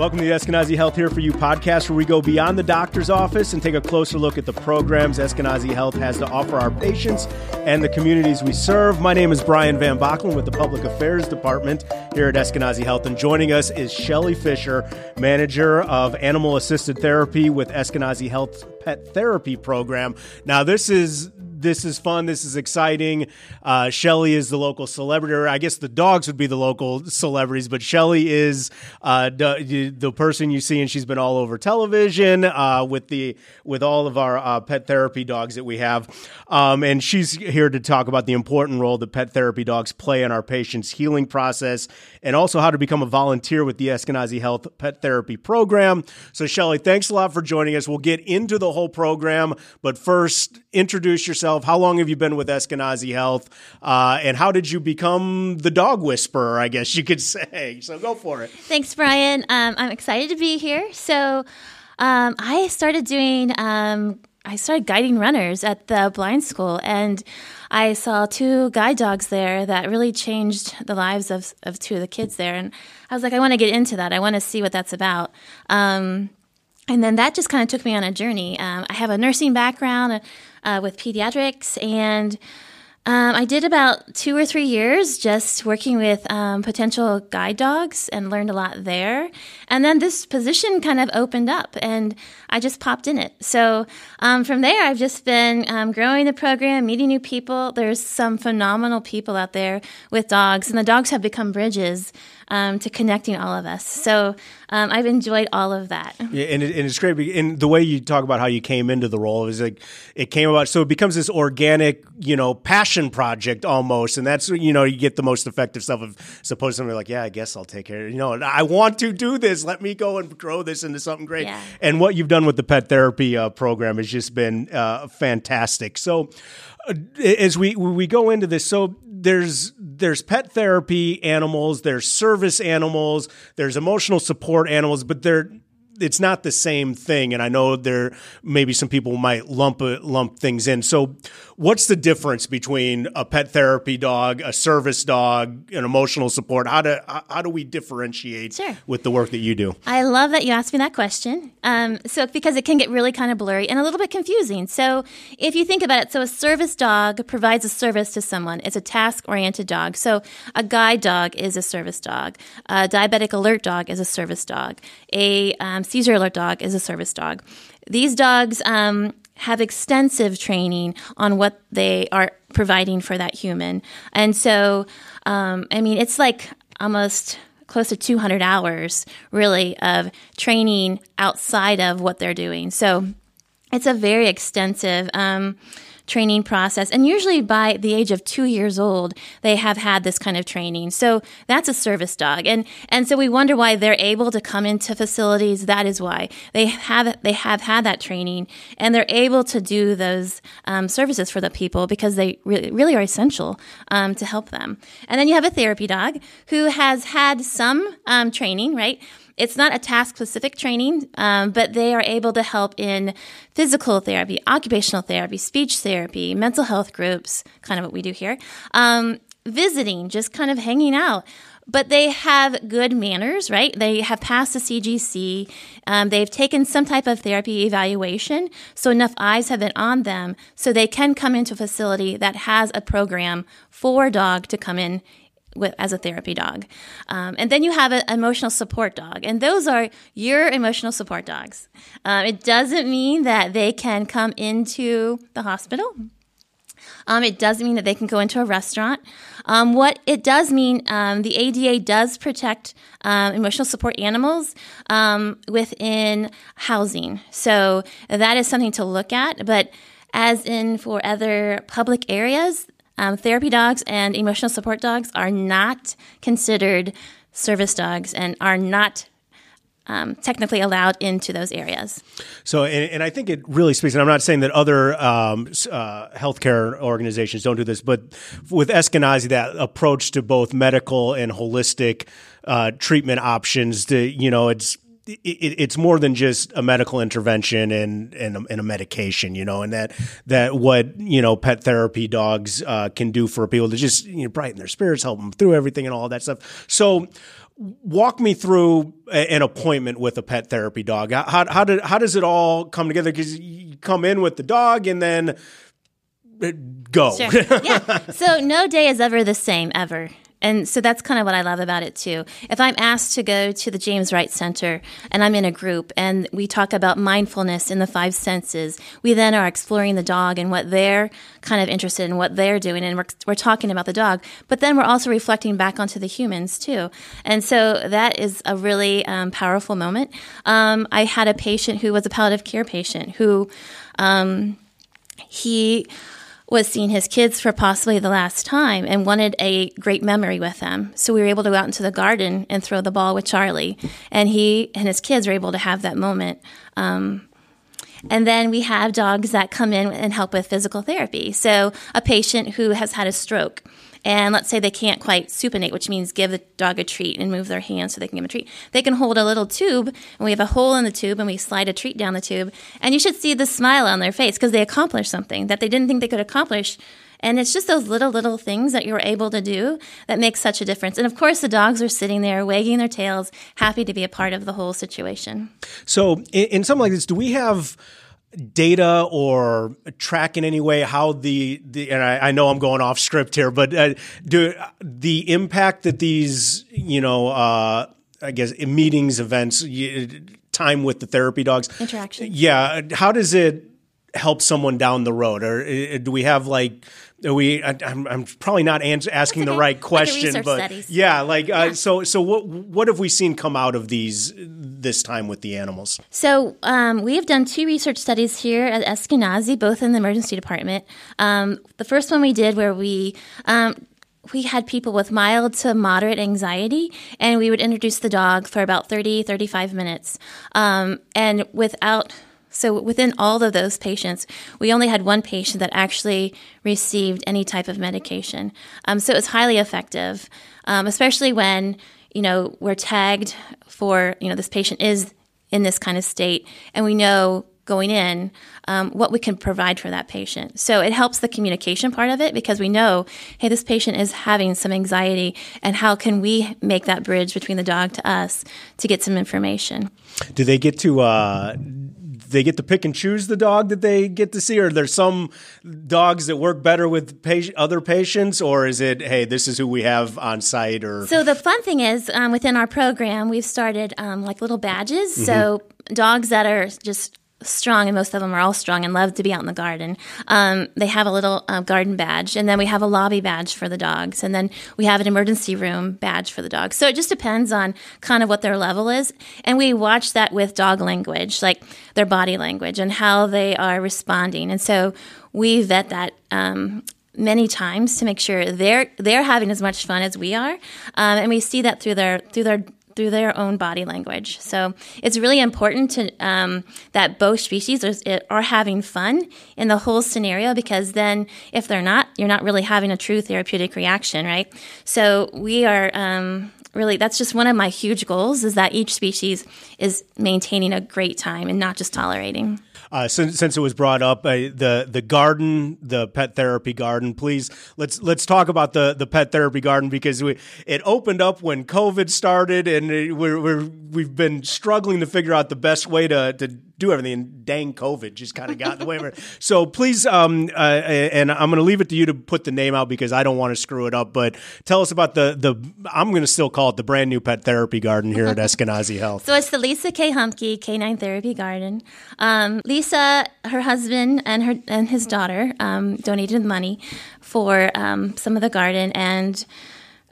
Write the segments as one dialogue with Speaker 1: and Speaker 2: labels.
Speaker 1: Welcome to the Eskenazi Health Here For You podcast, where we go beyond the doctor's office and take a closer look at the programs Eskenazi Health has to offer our patients and the communities we serve. My name is Brian Van Bokkelen with the Public Affairs Department here at Eskenazi Health, and joining us is Shelly Fisher, manager of animal assisted therapy with Eskenazi Health's Pet Therapy Program. Now, this is this is fun. This is exciting. Uh, Shelly is the local celebrity. I guess the dogs would be the local celebrities, but Shelly is uh, the, the, person you see, and she's been all over television uh, with the with all of our uh, pet therapy dogs that we have. Um, and she's here to talk about the important role that pet therapy dogs play in our patients' healing process, and also how to become a volunteer with the Eskenazi Health Pet Therapy Program. So, Shelly, thanks a lot for joining us. We'll get into the whole program, but first, introduce yourself. How long have you been with Eskenazi Health? Uh, and how did you become the dog whisperer, I guess you could say? So go for it.
Speaker 2: Thanks, Brian. Um, I'm excited to be here. So um, I started doing, um, I started guiding runners at the blind school. And I saw two guide dogs there that really changed the lives of, of two of the kids there. And I was like, I want to get into that. I want to see what that's about. Um, and then that just kind of took me on a journey. Um, I have a nursing background uh, with pediatrics, and um, I did about two or three years just working with um, potential guide dogs and learned a lot there. And then this position kind of opened up, and I just popped in it. So um, from there, I've just been um, growing the program, meeting new people. There's some phenomenal people out there with dogs, and the dogs have become bridges um, to connecting all of us. So um, I've enjoyed all of that.
Speaker 1: Yeah, and, it, and it's great. And the way you talk about how you came into the role is like it came about. So it becomes this organic, you know, passion project almost, and that's you know you get the most effective stuff. Of suppose somebody like, yeah, I guess I'll take care. You know, I want to do this. Let me go and grow this into something great. Yeah. And what you've done with the pet therapy uh, program has just been uh, fantastic. So uh, as we we go into this, so there's there's pet therapy animals, there's service animals, there's emotional support animals, but they're it's not the same thing. And I know there maybe some people might lump lump things in. So, what's the difference between a pet therapy dog, a service dog, an emotional support? How do how do we differentiate sure. with the work that you do?
Speaker 2: I love that you asked me that question. Um, so because it can get really kind of blurry and a little bit confusing. So if you think about it, so a service dog provides a service to someone. It's a task oriented dog. So a guide dog is a service dog. A diabetic alert dog is a service dog. A um, seizure alert dog is a service dog. These dogs um, have extensive training on what they are providing for that human. And so, um, I mean, it's like almost close to 200 hours really of training outside of what they're doing. So it's a very extensive. Um, training process. And usually by the age of two years old, they have had this kind of training. So that's a service dog. And, and so we wonder why they're able to come into facilities. That is why they have, they have had that training and they're able to do those um, services for the people because they really, really are essential um, to help them. And then you have a therapy dog who has had some um, training, right? It's not a task specific training, um, but they are able to help in physical therapy, occupational therapy, speech therapy, mental health groups, kind of what we do here, um, visiting, just kind of hanging out but they have good manners, right? They have passed the CGC. Um, they've taken some type of therapy evaluation, so enough eyes have been on them so they can come into a facility that has a program for a dog to come in with, as a therapy dog. Um, and then you have an emotional support dog, and those are your emotional support dogs. Um, it doesn't mean that they can come into the hospital. Um, it doesn't mean that they can go into a restaurant. Um, what it does mean, um, the ADA does protect um, emotional support animals within housing. So that is something to look at. But as in for other public areas, um, therapy dogs and emotional support dogs are not considered service dogs and are not um, technically allowed into those areas.
Speaker 1: So, and, and, I think it really speaks, and I'm not saying that other um, uh, healthcare organizations don't do this, but with Eskenazi, that approach to both medical and holistic uh, treatment options, to you know, it's it, it's more than just a medical intervention and, and, and a medication, you know, and that that what you know pet therapy dogs uh, can do for people to just you know brighten their spirits, help them through everything, and all that stuff. So walk me through a, an appointment with a pet therapy dog. How how did how does it all come together? Because you come in with the dog and then uh, go.
Speaker 2: Sure. yeah. So no day is ever the same ever. And so that's kind of what I love about it too. If I'm asked to go to the James Wright Center and I'm in a group and we talk about mindfulness in the five senses, we then are exploring the dog and what they're kind of interested in, what they're doing, and we're, we're talking about the dog. But then we're also reflecting back onto the humans too. And so that is a really um, powerful moment. Um, I had a patient who was a palliative care patient who um, he was seeing his kids for possibly the last time and wanted a great memory with them. So we were able to go out into the garden and throw the ball with Charlie, and he and his kids were able to have that moment. Um, and then we have dogs that come in and help with physical therapy. So a patient who has had a stroke and let's say they can't quite supinate, which means give the dog a treat and move their hands so they can give a treat. They can hold a little tube, and we have a hole in the tube, and we slide a treat down the tube. And you should see the smile on their face because they accomplished something that they didn't think they could accomplish. And it's just those little, little things that you're able to do that make such a difference. And of course, the dogs are sitting there wagging their tails, happy to be a part of the whole situation.
Speaker 1: So, in, in something like this, do we have data or track in any way how the, the and I, I know I'm going off script here, but uh, do the impact that these you know uh, I guess meetings, events, time with the therapy dogs
Speaker 2: interaction.
Speaker 1: Yeah, how does it help someone down the road, or uh, do we have like we I, am I'm probably not asking okay. the right question
Speaker 2: like
Speaker 1: but
Speaker 2: studies.
Speaker 1: yeah like uh, yeah. Uh, so so what what have we seen come out of these this time with the animals
Speaker 2: so um, we have done two research studies here at eskenazi both in the emergency department um, the first one we did where we um, we had people with mild to moderate anxiety, and we would introduce the dog for about 30, 35 minutes. Um, and without so within all of those patients, we only had one patient that actually received any type of medication. Um, so it was highly effective, um, especially when you know we're tagged for you know this patient is in this kind of state, and we know going in um, what we can provide for that patient. So it helps the communication part of it because we know, hey, this patient is having some anxiety, and how can we make that bridge between the dog to us to get some information?
Speaker 1: Do they get to? Uh they get to pick and choose the dog that they get to see, or there's some dogs that work better with patient, other patients, or is it hey, this is who we have on site? Or
Speaker 2: so the fun thing is um, within our program, we've started um, like little badges. Mm-hmm. So dogs that are just strong, and most of them are all strong and love to be out in the garden. Um, they have a little uh, garden badge, and then we have a lobby badge for the dogs, and then we have an emergency room badge for the dogs. So it just depends on kind of what their level is, and we watch that with dog language, like their body language and how they are responding, and so we vet that. Um, many times to make sure they're they're having as much fun as we are, um, and we see that through their through their through their own body language. So it's really important to um, that both species are, are, having fun in the whole scenario because then if they're not, you're not really having a true therapeutic reaction, right? So we are. Um, really that's just one of my huge goals is that each species is maintaining a great time and not just tolerating
Speaker 1: uh, since, since it was brought up, uh, the the garden, the pet therapy garden. Please let's let's talk about the the pet therapy garden because we it opened up when COVID started, and we're, we're we've been struggling to figure out the best way to to do everything. And dang, COVID just kind of got in the way of it. So please, um, uh, and I'm going to leave it to you to put the name out because I don't want to screw it up. But tell us about the the. I'm going to still call it the brand new pet therapy garden here at Eskenazi Health.
Speaker 2: So it's the Lisa K. Humke Canine Therapy Garden. Um, Lisa, her husband, and her and his daughter um, donated money for um, some of the garden and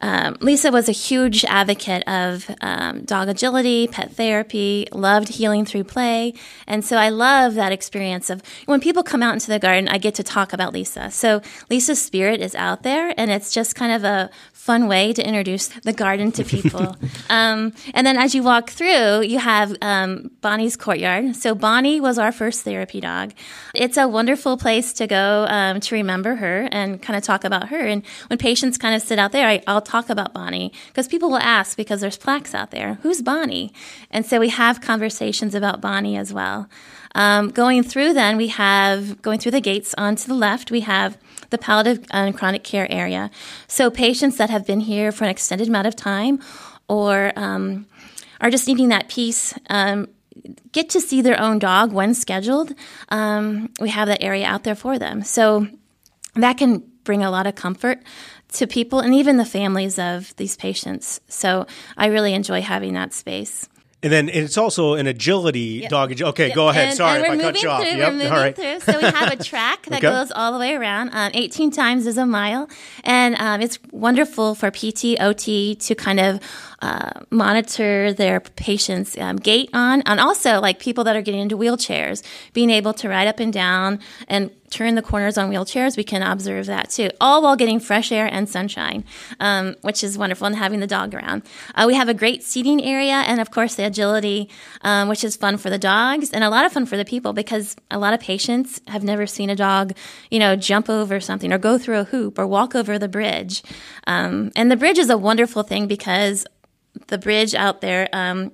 Speaker 2: um, Lisa was a huge advocate of um, dog agility, pet therapy, loved healing through play. And so I love that experience of when people come out into the garden, I get to talk about Lisa. So Lisa's spirit is out there, and it's just kind of a fun way to introduce the garden to people. um, and then as you walk through, you have um, Bonnie's courtyard. So Bonnie was our first therapy dog. It's a wonderful place to go um, to remember her and kind of talk about her. And when patients kind of sit out there, I, I'll talk about Bonnie because people will ask because there's plaques out there. Who's Bonnie? And so we have conversations about Bonnie as well. Um, going through, then we have going through the gates onto the left. We have the palliative and chronic care area. So patients that have been here for an extended amount of time or um, are just needing that peace, um, get to see their own dog when scheduled. Um, we have that area out there for them. So that can bring a lot of comfort to people and even the families of these patients. So I really enjoy having that space.
Speaker 1: And then it's also an agility yep. dog. Okay, yep. go ahead.
Speaker 2: And,
Speaker 1: Sorry
Speaker 2: and
Speaker 1: if I cut you off.
Speaker 2: Through,
Speaker 1: yep.
Speaker 2: We're moving
Speaker 1: all right.
Speaker 2: through. So we have a track that okay. goes all the way around. Um, 18 times is a mile. And um, it's wonderful for PT, OT to kind of uh, monitor their patients' um, gait on, and also like people that are getting into wheelchairs, being able to ride up and down and turn the corners on wheelchairs, we can observe that too, all while getting fresh air and sunshine, um, which is wonderful, and having the dog around. Uh, we have a great seating area, and of course, the agility, um, which is fun for the dogs and a lot of fun for the people because a lot of patients have never seen a dog, you know, jump over something or go through a hoop or walk over the bridge. Um, and the bridge is a wonderful thing because the bridge out there, um,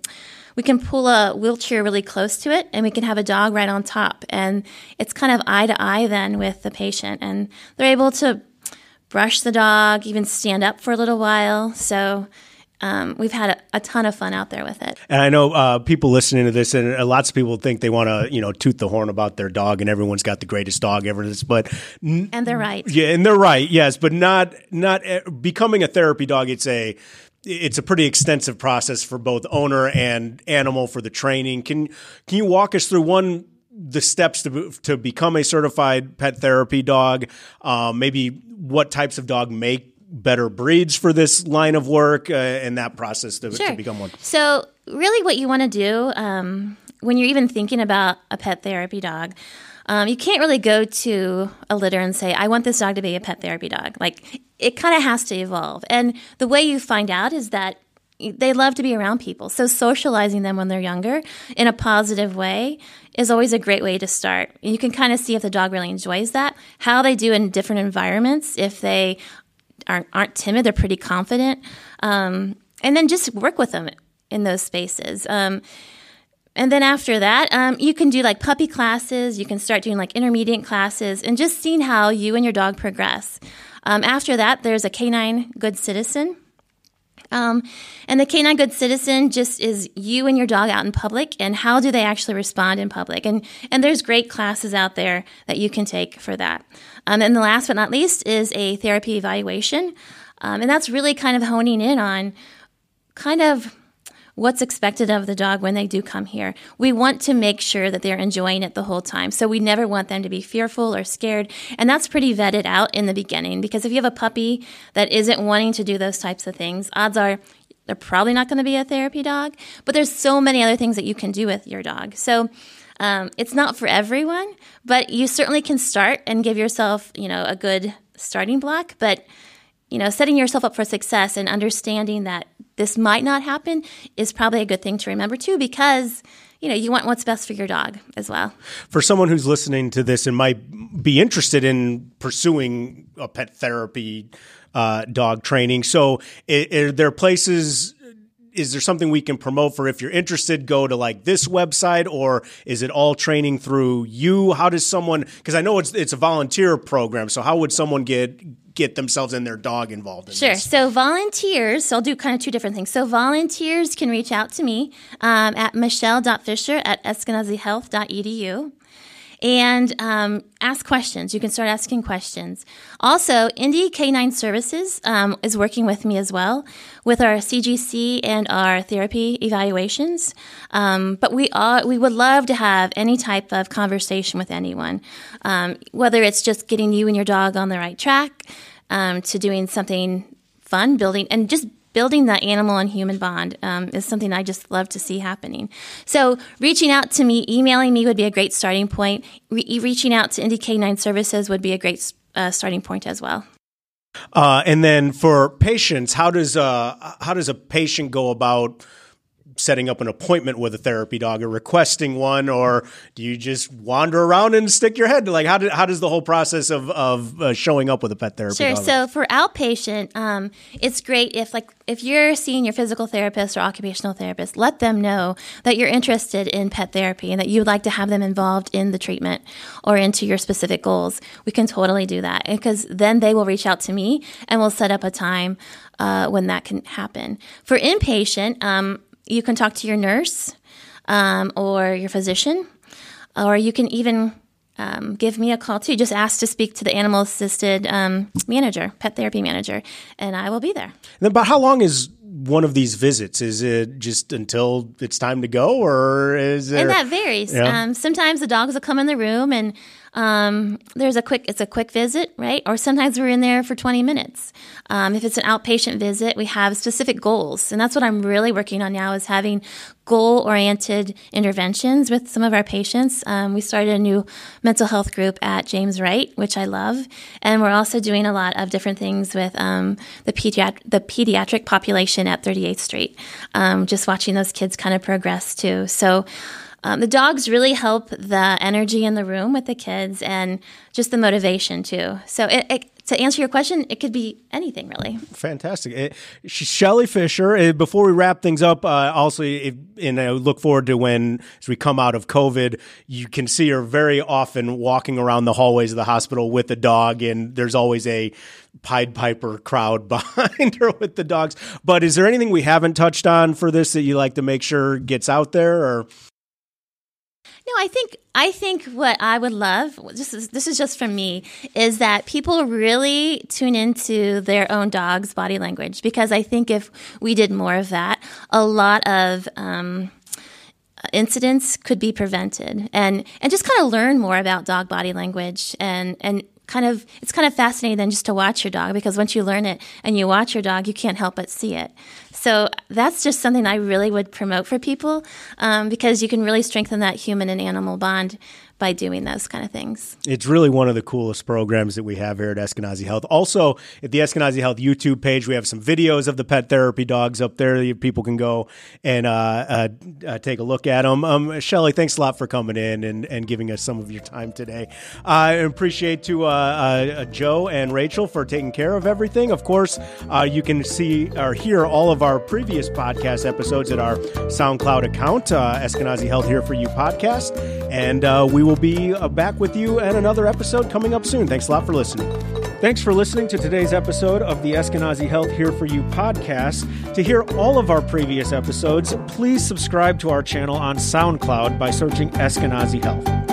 Speaker 2: we can pull a wheelchair really close to it and we can have a dog right on top. And it's kind of eye to eye then with the patient. And they're able to brush the dog, even stand up for a little while. So um, we've had a, a, ton of fun out there with it.
Speaker 1: And I know uh, people listening to this, and uh, lots of people think they want to, you know, toot the horn about their dog, and everyone's got the greatest dog ever. But
Speaker 2: n- and they're right.
Speaker 1: Yeah, and they're right. Yes, but not not uh, becoming a therapy dog. It's a it's a pretty extensive process for both owner and animal for the training. Can can you walk us through one the steps to to become a certified pet therapy dog? Um, maybe what types of dog make better breeds for this line of work uh, and that process to,
Speaker 2: sure.
Speaker 1: to, become one.
Speaker 2: So really, what you want to do um, when you're even thinking about a pet therapy dog. Um, you can't really go to a litter and say, I want this dog to be a pet therapy dog. Like, it kind of has to evolve. And the way you find out is that they love to be around people. So socializing them when they're younger in a positive way is always a great way to start. You can kind of see if the dog really enjoys that, how they do in different environments. If they aren't, aren't timid, they're pretty confident. Um, and then just work with them in those spaces. Um, and then after that, um, you can do like puppy classes. You can start doing like intermediate classes and just seeing how you and your dog progress. Um, after that, there's a canine good citizen. Um, and the canine good citizen just is you and your dog out in public and how do they actually respond in public. And, and there's great classes out there that you can take for that. Um, and the last but not least is a therapy evaluation. Um, and that's really kind of honing in on kind of what's expected of the dog when they do come here. We want to make sure that they're enjoying it the whole time. So we never want them to be fearful or scared. And that's pretty vetted out in the beginning because if you have a puppy that isn't wanting to do those types of things, odds are they're probably not going to be a therapy dog. But there's so many other things that you can do with your dog. So um, it's not for everyone, but you certainly can start and give yourself, you know, a good starting block. But you know, setting yourself up for success and understanding that this might not happen is probably a good thing to remember too, because you know you want what's best for your dog as well.
Speaker 1: For someone who's listening to this and might be interested in pursuing a pet therapy uh, dog training, so are there places? Is there something we can promote for if you're interested? Go to like this website, or is it all training through you? How does someone? Because I know it's it's a volunteer program, so how would someone get get themselves and their dog involved in
Speaker 2: sure.
Speaker 1: This.
Speaker 2: So volunteers, so I'll do kind of two different things. So volunteers can reach out to me um, at michelle.fisher at eskenazihealth.edu and um, ask questions. You can start asking questions. Also, Indy Canine Services um, is working with me as well with our CGC and our therapy evaluations. Um, but we are we would love to have any type of conversation with anyone, um, whether it's just getting you and your dog on the right track um, to doing something fun, building and just building that animal and human bond um, is something I just love to see happening. So, reaching out to me, emailing me would be a great starting point. Re- reaching out to Indy K9 Services would be a great uh, starting point as well.
Speaker 1: Uh, and then for patients, how does uh, how does a patient go about setting up an appointment with a therapy dog or requesting one, or do you just wander around and stick your head? Like, how, did, how does the whole process of, of uh, showing up with a pet therapy
Speaker 2: sure.
Speaker 1: dog?
Speaker 2: So for outpatient, um, it's great if like if you're seeing your physical therapist or occupational therapist, let them know that you're interested in pet therapy and that you would like to have them involved in the treatment or into your specific goals. We can totally do that because then they will reach out to me and we'll set up a time uh, when that can happen. For inpatient, um, you can talk to your nurse um, or your physician, or you can even um, give me a call too. Just ask to speak to the animal assisted um, manager, pet therapy manager, and I will be there. And
Speaker 1: then about how long is one of these visits? Is it just until it's time to go, or is it?
Speaker 2: And that varies. Yeah. Um, sometimes the dogs will come in the room and um, there's a quick, it's a quick visit, right? Or sometimes we're in there for 20 minutes. Um, if it's an outpatient visit, we have specific goals. And that's what I'm really working on now is having goal oriented interventions with some of our patients. Um, we started a new mental health group at James Wright, which I love. And we're also doing a lot of different things with um, the, pediat- the pediatric population at 38th Street. Um, just watching those kids kind of progress too. So, um, the dogs really help the energy in the room with the kids and just the motivation too. So it, it to answer your question, it could be anything really.
Speaker 1: Fantastic. Eh, Shelly Fisher. Uh, before we wrap things up, uh, also, and I look forward to when as we come out of COVID, you can see her very often walking around the hallways of the hospital with a dog, and there's always a Pied Piper crowd behind her with the dogs. But is there anything we haven't touched on for this that you like to make sure gets out there, or?
Speaker 2: No, I think I think what I would love this is this is just from me is that people really tune into their own dog's body language because I think if we did more of that, a lot of um, incidents could be prevented and and just kind of learn more about dog body language and and kind of it's kind of fascinating then just to watch your dog because once you learn it and you watch your dog, you can't help but see it. So that's just something I really would promote for people um, because you can really strengthen that human and animal bond by doing those kind of things.
Speaker 1: It's really one of the coolest programs that we have here at Eskenazi Health. Also, at the Eskenazi Health YouTube page, we have some videos of the pet therapy dogs up there. People can go and uh, uh, uh, take a look at them. Um, Shelly, thanks a lot for coming in and, and giving us some of your time today. I appreciate to uh, uh, Joe and Rachel for taking care of everything. Of course, you can see or hear all of our previous podcast episodes at our SoundCloud account, Eskenazi Health Here For You podcast. And we will be uh, back with you in another episode coming up soon. Thanks a lot for listening. Thanks for listening to today's episode of the Eskenazi Health Here For You podcast. To hear all of our previous episodes, please subscribe to our channel on SoundCloud by searching Eskenazi Health.